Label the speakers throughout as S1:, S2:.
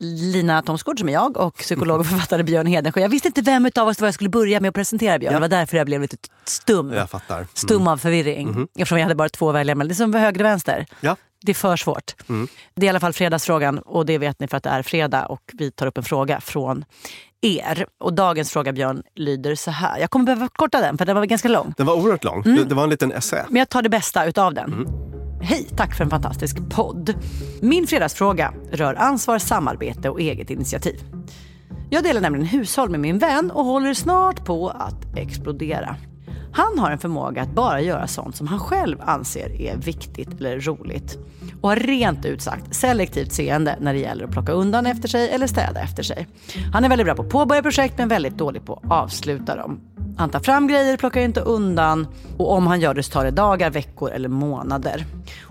S1: Lina Thomsgård som är jag och psykolog och författare Björn Hedensjö. Jag visste inte vem av oss det var jag skulle börja med att presentera Björn. Det var därför jag blev lite stum.
S2: Jag fattar. Mm.
S1: Stum av förvirring. Eftersom jag hade bara två att välja mellan. Det är som höger och vänster.
S2: Ja.
S1: Det är för svårt. Det är i alla fall fredagsfrågan och det vet ni för att det är fredag och vi tar upp en fråga från er. Och dagens fråga Björn lyder så här. Jag kommer behöva korta den för den var ganska lång.
S3: Den var oerhört lång. Det, det var en liten essä.
S1: Men jag tar det bästa utav den. Hej, tack för en fantastisk podd. Min fredagsfråga rör ansvar, samarbete och eget initiativ. Jag delar nämligen hushåll med min vän och håller snart på att explodera. Han har en förmåga att bara göra sånt som han själv anser är viktigt eller roligt. Och har rent ut sagt selektivt seende när det gäller att plocka undan efter sig eller städa efter sig. Han är väldigt bra på att påbörja projekt men väldigt dålig på att avsluta dem. Han tar fram grejer, plockar inte undan och om han gör det så tar det dagar, veckor eller månader.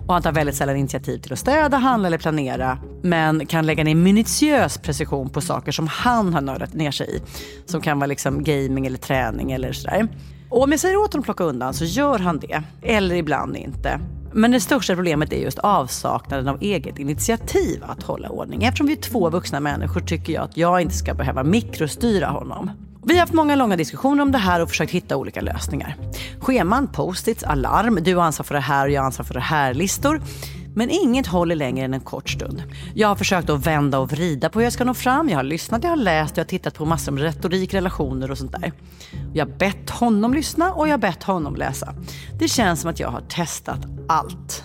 S1: Och han tar väldigt sällan initiativ till att städa, handla eller planera men kan lägga ner minutiös precision på saker som han har nördat ner sig i. Som kan vara liksom gaming eller träning eller sådär. Och om jag säger åt honom att plocka undan så gör han det. Eller ibland inte. Men det största problemet är just avsaknaden av eget initiativ att hålla ordning. Eftersom vi är två vuxna människor tycker jag att jag inte ska behöva mikrostyra honom. Vi har haft många långa diskussioner om det här och försökt hitta olika lösningar. Scheman, post-its, alarm, du har ansvar för det här och jag har ansvar för det här-listor. Men inget håller längre än en kort stund. Jag har försökt att vända och vrida på hur jag ska nå fram. Jag har lyssnat, jag har läst, jag har tittat på massor med retorik, relationer och sånt där. Jag har bett honom lyssna och jag har bett honom läsa. Det känns som att jag har testat allt.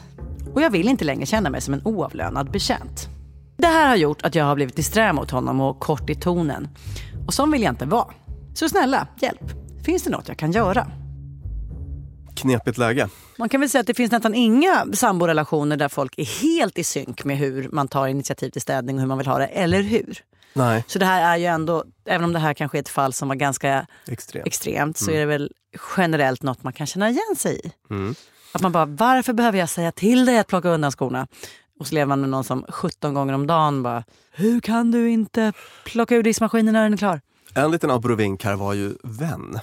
S1: Och jag vill inte längre känna mig som en oavlönad betjänt. Det här har gjort att jag har blivit disträ mot honom och kort i tonen. Och sån vill jag inte vara. Så snälla, hjälp. Finns det något jag kan göra?
S3: Knepigt läge.
S1: Man kan väl säga att det finns nästan inga samborelationer där folk är helt i synk med hur man tar initiativ till städning och hur man vill ha det, eller hur?
S3: Nej.
S1: Så det här är ju ändå, även om det här kanske är ett fall som var ganska
S3: Extremt.
S1: extremt, så är det väl generellt något man kan känna igen sig i.
S3: Mm.
S1: Att man bara, varför behöver jag säga till dig att plocka undan skorna? Och så lever man med någon som 17 gånger om dagen bara, hur kan du inte plocka ur diskmaskinen när den är klar?
S3: En liten abrovink här var ju vän.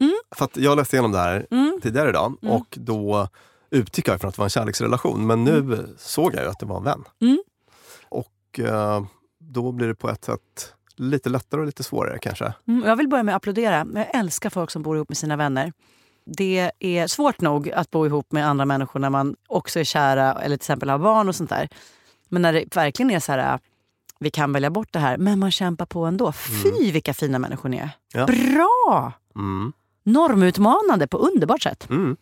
S1: Mm.
S3: För jag läste igenom det här tidigare idag och då utgick jag från att det var en kärleksrelation. Men nu såg jag ju att det var en vän.
S1: Mm.
S3: Och eh, då blir det på ett sätt lite lättare och lite svårare kanske.
S1: Mm, jag vill börja med att applådera. Jag älskar folk som bor ihop med sina vänner. Det är svårt nog att bo ihop med andra människor när man också är kära eller till exempel har barn och sånt där. Men när det verkligen är så här, vi kan välja bort det här, men man kämpar på ändå. Fy vilka fina människor ni är.
S3: Ja.
S1: Bra!
S3: Mm.
S1: Normutmanande på underbart sätt.
S3: Mm.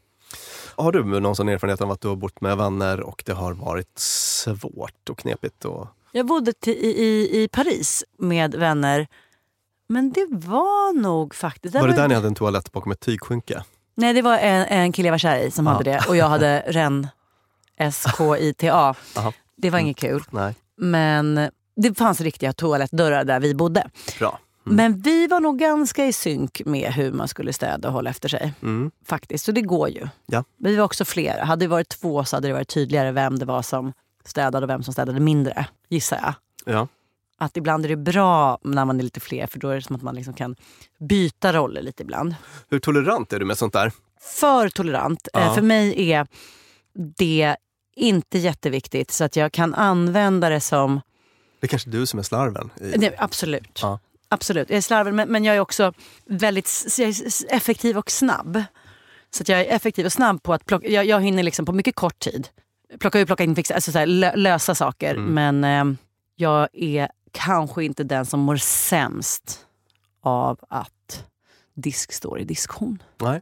S3: Har du någon sån erfarenhet av att du har bott med vänner och det har varit svårt och knepigt? Och...
S1: Jag bodde i, i, i Paris med vänner. Men det var nog faktiskt...
S3: Var det där ni hade en toalett bakom ett tygskynke?
S1: Nej, det var en, en kille jag var kär i som
S3: Ja.
S1: hade det. Och jag hade REN, S-K-I-T-A. Det var inget kul.
S3: Nej.
S1: Men det fanns riktiga toalettdörrar där vi bodde.
S3: Bra.
S1: Men vi var nog ganska i synk med hur man skulle städa och hålla efter sig.
S3: Mm.
S1: Faktiskt, så det går ju.
S3: Ja.
S1: Vi var också flera. Hade det varit två så hade det varit tydligare vem det var som städade och vem som städade mindre, gissar jag.
S3: Ja.
S1: Att ibland är det bra när man är lite fler för då är det som att man liksom kan byta roller lite ibland.
S3: Hur tolerant är du med sånt där?
S1: För tolerant. Eh,
S3: Ja.
S1: För mig är det inte jätteviktigt så att jag kan använda det som
S3: Det är kanske du som är slarven? I...
S1: Nej, absolut.
S3: Ja.
S1: absolut. Jag är slarvig men, men jag är också väldigt jag är effektiv och snabb. Så jag är effektiv och snabb på att plocka, jag, jag hinner liksom på mycket kort tid plocka ut, plocka in, fixa, alltså så här, lö, lösa saker. Men eh, jag är kanske inte den som mår sämst av att disk står i diskhon.
S3: Nej.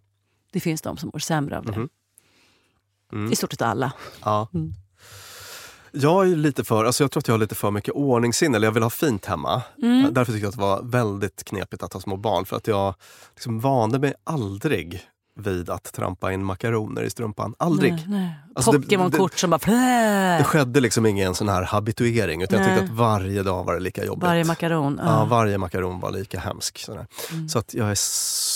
S1: Det finns de som mår sämre av det.
S3: Mhm. Mm.
S1: I stort sett alla.
S3: Ja. Jag är lite för, alltså jag tror att jag har lite för mycket ordningssinne, eller jag vill ha fint hemma.
S1: Mm.
S3: Därför tycker jag att det var väldigt knepigt att ha små barn. För att jag liksom vande mig aldrig vid att trampa in makaroner i strumpan. Aldrig.
S1: Nej, nej.
S3: Alltså
S1: Pokémon-kort som bara...
S3: Det skedde liksom ingen sån här habituering utan jag
S1: Nej.
S3: tyckte att varje dag var det lika jobbigt.
S1: Varje makaron.
S3: Ja,
S1: Ja.
S3: varje makaron var lika hemsk. Sådär.
S1: Mm.
S3: Så att jag är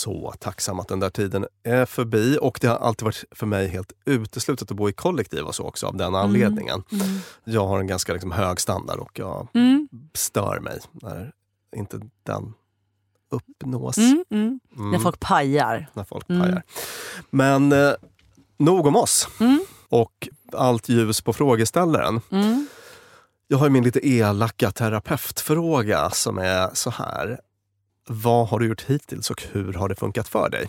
S3: så tacksam att den där tiden är förbi. Och det har alltid varit för mig helt uteslutet att bo i kollektiv och så också av den anledningen.
S1: Mm.
S3: Jag har en ganska liksom, hög standard och jag
S1: Mm.
S3: stör mig när inte den uppnås.
S1: Mm. Mm.
S3: Mm,
S1: När folk pajar.
S3: när folk
S1: Mm.
S3: pajar. Men eh, nog om oss
S1: Mm.
S3: och allt ljus på frågeställaren.
S1: Mm.
S3: Jag har min lite elaka terapeutfråga som är så här. Vad har du gjort hittills och hur har det funkat för dig?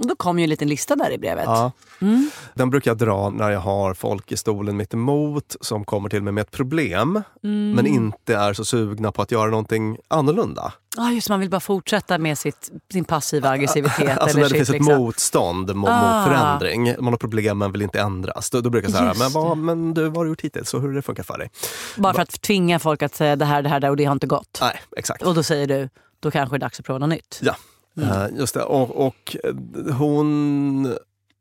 S1: Och då kom ju en liten lista där i brevet.
S3: Ja.
S1: Mm.
S3: Den brukar jag dra när jag har folk i stolen mitt emot som kommer till mig med ett problem
S1: Mm.
S3: men inte är så sugna på att göra någonting annorlunda.
S1: Ja, just man vill bara fortsätta med sitt, sin passiva aggressivitet.
S3: Alltså
S1: eller
S3: när det finns ett
S1: liksom.
S3: motstånd mot,
S1: Ah.
S3: mot förändring. Man har problem men vill inte ändras. Då, då brukar jag säga, men, vad, men du, vad har du gjort hittills och hur har det funkat för dig?
S1: Bara för att tvinga folk att säga det här, det här, det här och det har inte gått.
S3: Nej, exakt.
S1: Och då säger du, då kanske det är dags att prova något nytt.
S3: Ja, Eh, just det. Och, och eh, hon,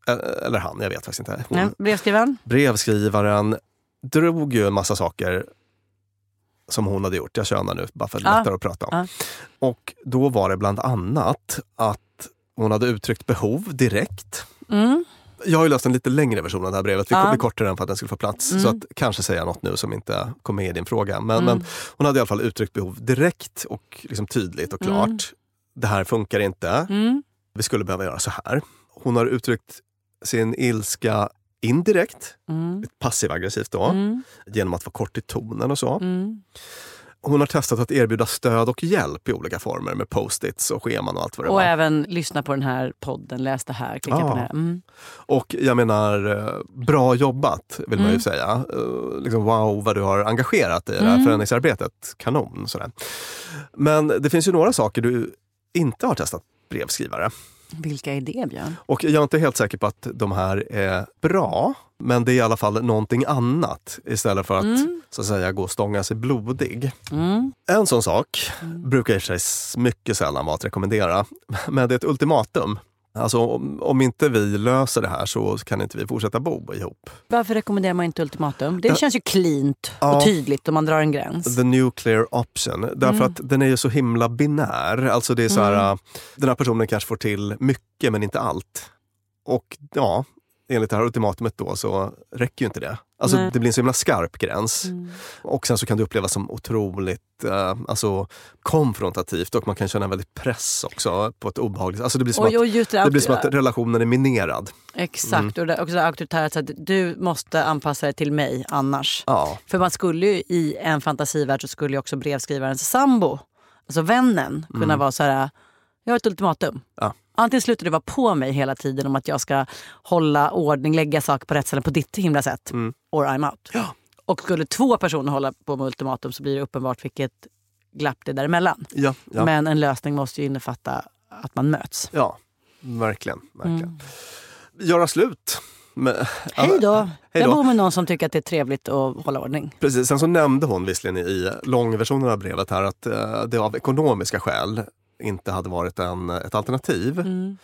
S3: eh, eller han, jag vet faktiskt inte. Hon,
S1: Nej, brevskrivaren?
S3: Brevskrivaren drog ju en massa saker som hon hade gjort. Jag könar nu bara för att det är lättare att prata om.
S1: Ja.
S3: Och då var det bland annat att hon hade uttryckt behov direkt.
S1: Mm.
S3: Jag har ju läst en lite längre version av det här brevet. Vi
S1: Ja.
S3: vi kortade den för att den skulle få plats.
S1: Mm.
S3: Så att kanske säga något nu som inte kom med i din fråga. Men,
S1: Mm.
S3: men hon hade i alla fall uttryckt behov direkt och liksom tydligt och klart. Det här funkar inte.
S1: Mm.
S3: Vi skulle behöva göra så här. Hon har uttryckt sin ilska indirekt,
S1: Mm.
S3: passiv-aggressivt då,
S1: Mm.
S3: genom att vara kort i tonen och så.
S1: Mm.
S3: Hon har testat att erbjuda stöd och hjälp i olika former med post-its och scheman och allt vad det
S1: Och
S3: var.
S1: även lyssna på den här podden, läs det här, klicka
S3: Ja.
S1: på det här. Mm.
S3: Och jag menar, eh, bra jobbat vill man ju
S1: Mm.
S3: säga. Eh, Liksom, wow vad du har engagerat dig i det här
S1: Mm.
S3: förändringsarbetet. Kanon. Sådär. Men det finns ju några saker du inte har testat brevskrivare.
S1: Vilka är det Björn?
S3: Och jag är inte helt säker på att de här är bra. Men det är i alla fall någonting annat istället för att
S1: Mm.
S3: så att säga gå och stånga sig blodig.
S1: Mm.
S3: En sån sak brukar i sig mycket sällan vara att rekommendera. Men det är ett ultimatum. Alltså om, om inte vi löser det här så kan inte vi fortsätta bo ihop.
S1: Varför rekommenderar man inte ultimatum? Det
S3: Ja.
S1: känns ju cleant
S3: Ja.
S1: och tydligt om man drar en gräns.
S3: The nuclear option. Därför
S1: Mm.
S3: att den är ju så himla binär. Alltså det är så här,
S1: Mm.
S3: äh, Den här personen kanske får till mycket men inte allt. Och ja, enligt det här ultimatumet då så räcker ju inte det. Alltså
S1: Nej.
S3: det blir en så himla skarp gräns.
S1: Mm.
S3: Och sen så kan det upplevas som otroligt eh, alltså, konfrontativt och man kan känna en väldig press också på ett obehagligt Alltså det blir som, att,
S1: det,
S3: det blir som att relationen är minerad.
S1: Exakt,
S3: Mm.
S1: och det också auktoritärt. Så att du måste anpassa dig till mig annars.
S3: Ja,
S1: För man skulle ju i en fantasivärld så skulle ju också brevskrivarens sambo, alltså vännen, kunna vara så här. Jag har ett ultimatum.
S3: Mm. Ja.
S1: Antingen slutar du vara på mig hela tiden om att jag ska hålla ordning, lägga saker på rätt ställe på ditt himla sätt.
S3: Mm.
S1: Or I'm out. Och skulle två personer hålla på med ultimatum så blir det uppenbart vilket glapp det är däremellan.
S3: ja, ja,
S1: Men en lösning måste ju innefatta att man möts.
S3: ja verkligen. verkligen.
S1: Mm.
S3: Göra slut. Men,
S1: Hej då! Jag bor med någon som tycker att det är trevligt att hålla ordning.
S3: Precis, sen så nämnde hon visserligen i långversionen av brevet här att eh, det av ekonomiska skäl inte hade varit en, ett alternativ.
S1: Mm.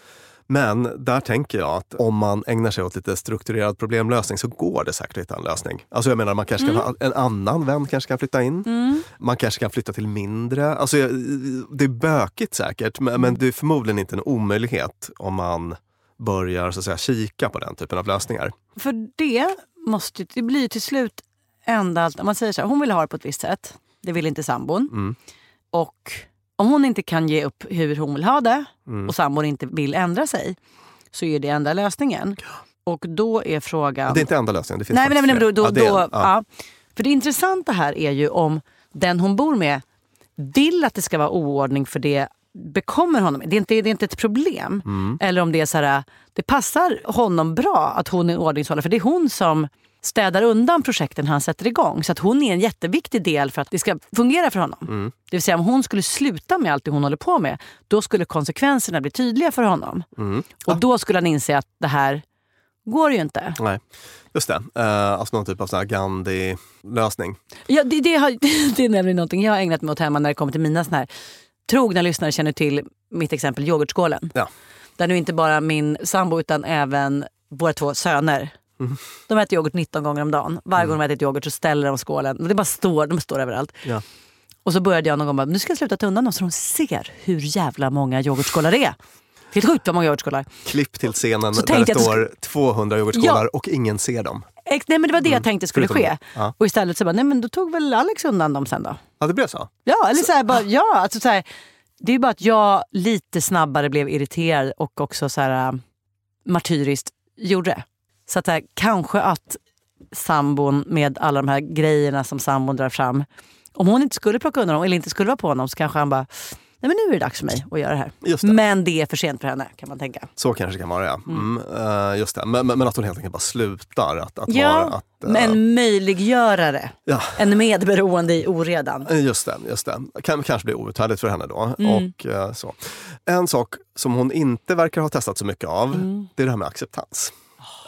S3: Men där tänker jag att om man ägnar sig åt lite strukturerad problemlösning så går det säkert att hitta en lösning. Alltså jag menar, man kanske kan ha, en annan vän kanske kan flytta in.
S1: Mm.
S3: Man kanske kan flytta till mindre. Alltså, jag- det är bökigt säkert, men, men det är förmodligen inte en omöjlighet om man börjar så att säga, kika på den typen av lösningar.
S1: För det, måste, det blir till slut enda Man säger så här, hon vill ha det på ett visst sätt. Det vill inte sambon.
S3: Mm.
S1: Och om hon inte kan ge upp hur hon vill ha det
S3: Mm.
S1: och sambon inte vill ändra sig så är det enda lösningen. Och då är frågan...
S3: Det är inte enda lösningen, det finns
S1: nej, men, nej, men, då, då.
S3: Ja, det en- ja.
S1: ja. För det intressanta här är ju om den hon bor med vill att det ska vara oordning för det bekommer honom. Det är inte, det är inte ett problem.
S3: Mm.
S1: Eller om det är så här, det passar honom bra att hon är ordningshållare. För det är hon som städar undan projekten han sätter igång. Så att hon är en jätteviktig del för att det ska fungera för honom.
S3: Mm.
S1: Det vill säga om hon skulle sluta med allt det hon håller på med, då skulle konsekvenserna bli tydliga för honom.
S3: Mm.
S1: Och då skulle han inse att det här går ju inte.
S3: Nej, just det. Uh, alltså någon typ av sån Gandhi-lösning.
S1: Ja, det, det, har, det är nämligen någonting jag har ägnat mig åt hemma när det kommer till mina såna här trogna lyssnare känner till mitt exempel yoghurtskålen.
S3: Ja.
S1: Där nu inte bara min sambo utan även våra två söner. De äter yoghurt 19 gånger om dagen. Varje gång de äter yoghurt så ställer de skålen. Det bara står, de står överallt.
S3: Ja.
S1: Och så började jag någon gång bara, nu ska jag sluta ta undan dem så de ser hur jävla många yoghurtskålar det är. Helt sjukt vad många yoghurtskålar.
S3: Klipp till scenen
S1: Så
S3: där det står 200 yoghurtskålar och ingen ser dem.
S1: Ex- Nej men det var det jag tänkte skulle ske.
S3: Ja.
S1: Och istället så bara, nej men då tog väl Alex undan dem sen då.
S3: Ja, det blev så?
S1: Ja, eller så här, bara, ja, alltså så här, det är bara att jag lite snabbare blev irriterad och också så här, äh, martyriskt gjorde det. Så att här, kanske att sambon med alla de här grejerna som sambon drar fram, om hon inte skulle plocka undan dem eller inte skulle vara på honom så kanske han bara, nej men nu är det dags för mig att göra det här.
S3: Det.
S1: Men det är för sent för henne kan man tänka.
S3: Så kanske det kan vara, ja. Mm. eh, just det. Men, men men att hon helt enkelt bara slutar att, att
S1: Ja,
S3: vara... Att, eh,
S1: men möjliggörare.
S3: ja.
S1: En medberoende i oredan.
S3: Eh, Just det, just det. Kan kanske bli outhärdligt för henne då.
S1: Mm.
S3: Och, så. En sak som hon inte verkar ha testat så mycket av,
S1: Mm.
S3: det är det här med acceptans.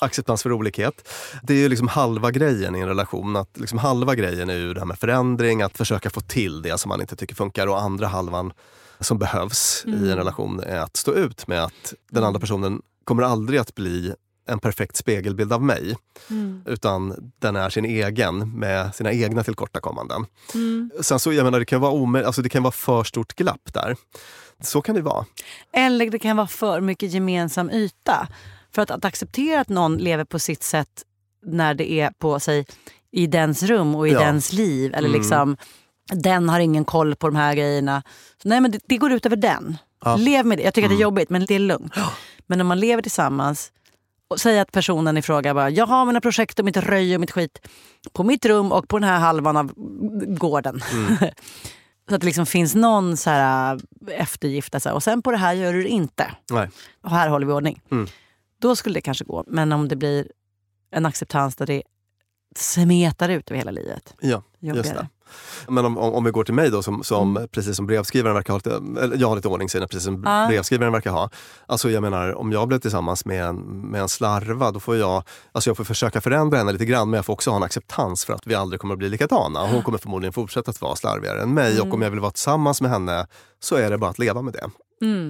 S3: Acceptans för olikhet. Det är ju liksom halva grejen i en relation. Att liksom halva grejen är ju det här med förändring, att försöka få till det som man inte tycker funkar. Och andra halvan som behövs
S1: Mm.
S3: i en relation är att stå ut med att den andra personen kommer aldrig att bli en perfekt spegelbild av mig.
S1: Mm.
S3: Utan den är sin egen med sina egna tillkortakommanden.
S1: Mm.
S3: Sen så, jag menar, det kan vara omö- alltså det kan vara för stort glapp där. Så kan det vara.
S1: Eller det kan vara för mycket gemensam yta. För att, att acceptera att någon lever på sitt sätt när det är på sig i dens rum och i
S3: Ja.
S1: dens liv. Eller
S3: Mm.
S1: liksom, den har ingen koll på de här grejerna. Så nej, men det, det går ut över den.
S3: Ja.
S1: Lev med det. Jag tycker att det är jobbigt, men det är lugnt. Men om man lever tillsammans och säger att personen i fråga bara, jag har mina projekt och mitt röj och mitt skit på mitt rum och på den här halvan av gården. så att det liksom finns någon så här äh, eftergift. Alltså. Och sen på det här gör du det inte.
S3: Nej.
S1: Och här håller vi ordning.
S3: Mm.
S1: Då skulle det kanske gå. Men om det blir en acceptans där det smetar ut över hela livet.
S3: Ja, just det. Men om, om, vi går till mig då, som, som
S1: Mm.
S3: precis som brevskrivaren verkar ha lite, jag har lite ordningssinne, precis som
S1: Ja.
S3: brevskrivaren verkar ha. Alltså jag menar, om jag blev tillsammans med en, med en slarva, då får jag, alltså jag får försöka förändra henne lite grann, men jag får också ha en acceptans för att vi aldrig kommer att bli likadana. Hon kommer förmodligen fortsätta att vara slarvigare än mig
S1: Mm.
S3: och om jag vill vara tillsammans med henne så är det bara att leva med det.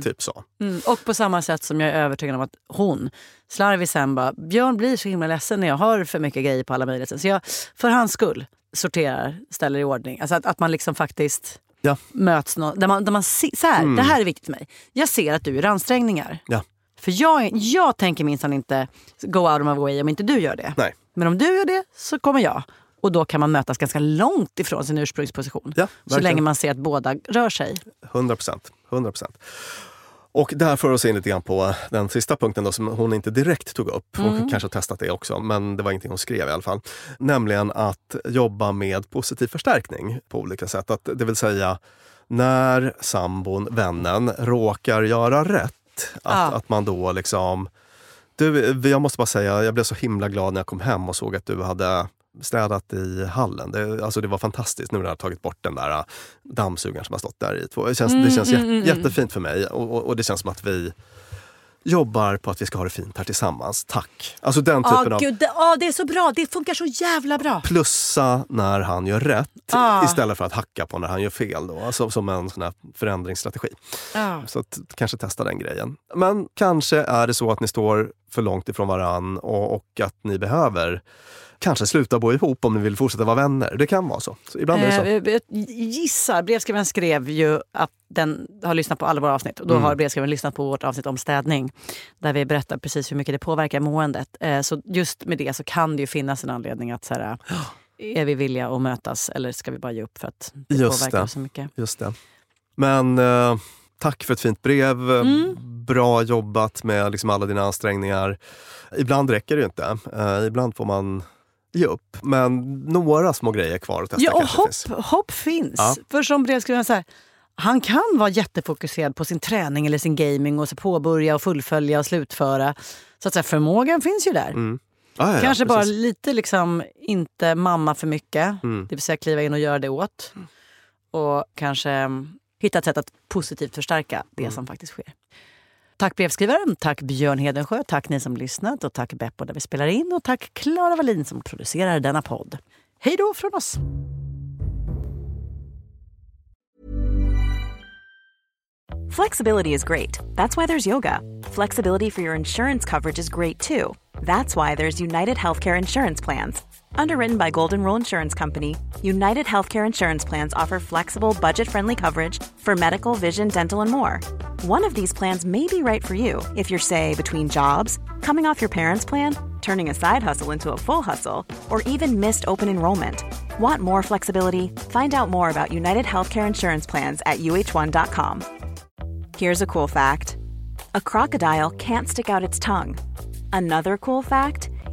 S3: Typ så.
S1: Mm. Och på samma sätt som jag är övertygad om att hon, slarvisen bara, Björn blir så himla ledsen när jag har för mycket grejer på alla möjliga sätt. Så jag för hans skull sorterar, ställer i ordning. Alltså att, att man liksom faktiskt
S3: Ja.
S1: möts. Nå, där man, där man se, så här, Det här är viktigt för mig. Jag ser att du gör ansträngningar.
S3: Ja.
S1: För jag, jag tänker minsann inte go out of my way om inte du gör det.
S3: Nej.
S1: Men om du gör det så kommer jag. Och då kan man mötas ganska långt ifrån sin ursprungsposition.
S3: Ja,
S1: så länge man ser att båda rör sig.
S3: 100 procent. 100 procent. Och det här för oss in lite grann på den sista punkten då, som hon inte direkt tog upp. Hon kanske har testat det också, men det var ingenting hon skrev i alla fall. Nämligen att jobba med positiv förstärkning på olika sätt. Att, det vill säga, när sambon, vännen, råkar göra rätt, att,
S1: Ja.
S3: att man då liksom... Du, jag måste bara säga, jag blev så himla glad när jag kom hem och såg att du hade städat i hallen. Det, alltså det var fantastiskt nu när jag har tagit bort den där äh, dammsugaren som har stått där i två Det känns, det känns jät, jättefint för mig och, och, och det känns som att vi jobbar på att vi ska ha det fint här tillsammans. Tack! Alltså den typen av
S1: gud, det, ja, det är så bra. Det funkar så jävla bra.
S3: plussa när han gör rätt
S1: Ja.
S3: istället för att hacka på när han gör fel. Då. Alltså, som en sån här förändringsstrategi. Så att, kanske testa den grejen. Men kanske är det så att ni står för långt ifrån varann och, och att ni behöver kanske sluta bo ihop om ni vill fortsätta vara vänner. Det kan vara så. så ibland är det så.
S1: Eh, gissar, brevskrivaren skrev ju att den har lyssnat på alla våra avsnitt. Och då
S3: Mm.
S1: har brevskrivaren lyssnat på vårt avsnitt om städning. Där vi berättar precis hur mycket det påverkar måendet. Eh, Så just med det så kan det ju finnas en anledning att så här, är vi villiga att mötas eller ska vi bara ge upp för att det
S3: Just
S1: påverkar
S3: det.
S1: så mycket?
S3: Just det. Men eh, tack för ett fint brev.
S1: Mm.
S3: Bra jobbat med liksom alla dina ansträngningar. Ibland räcker det ju inte. Eh, ibland får man ge upp. Men några små grejer kvar att testa
S1: Ja, och hopp,
S3: finns.
S1: hopp finns.
S3: Ja.
S1: För som brevskrivaren säger, han kan vara jättefokuserad på sin träning eller sin gaming och så påbörja och fullfölja och slutföra. Så att säga, förmågan finns ju där.
S3: Mm. Ja, ja, ja,
S1: Kanske bara
S3: precis.
S1: lite liksom inte mamma för mycket.
S3: Mm.
S1: Det vill säga kliva in och göra det åt. Och kanske mm, hitta ett sätt att positivt förstärka det
S3: Mm.
S1: som faktiskt sker. Tack brevskrivaren, tack Björn Hedensjö, tack ni som lyssnat och tack Beppo där vi spelar in och tack Klara Wallin som producerar denna podd. Hej då från oss!
S4: Flexibility is great. That's why there's yoga. Flexibility for your insurance coverage is great too. That's why there's United Healthcare Insurance Plans. Underwritten by Golden Rule Insurance Company, United Healthcare Insurance Plans offer flexible, budget friendly coverage for medical, vision, dental, and more. One of these plans may be right for you if you're, say, between jobs, coming off your parents' plan, turning a side hustle into a full hustle, or even missed open enrollment. Want more flexibility? Find out more about United Healthcare Insurance Plans at uh1.com. Here's a cool fact a crocodile can't stick out its tongue. Another cool fact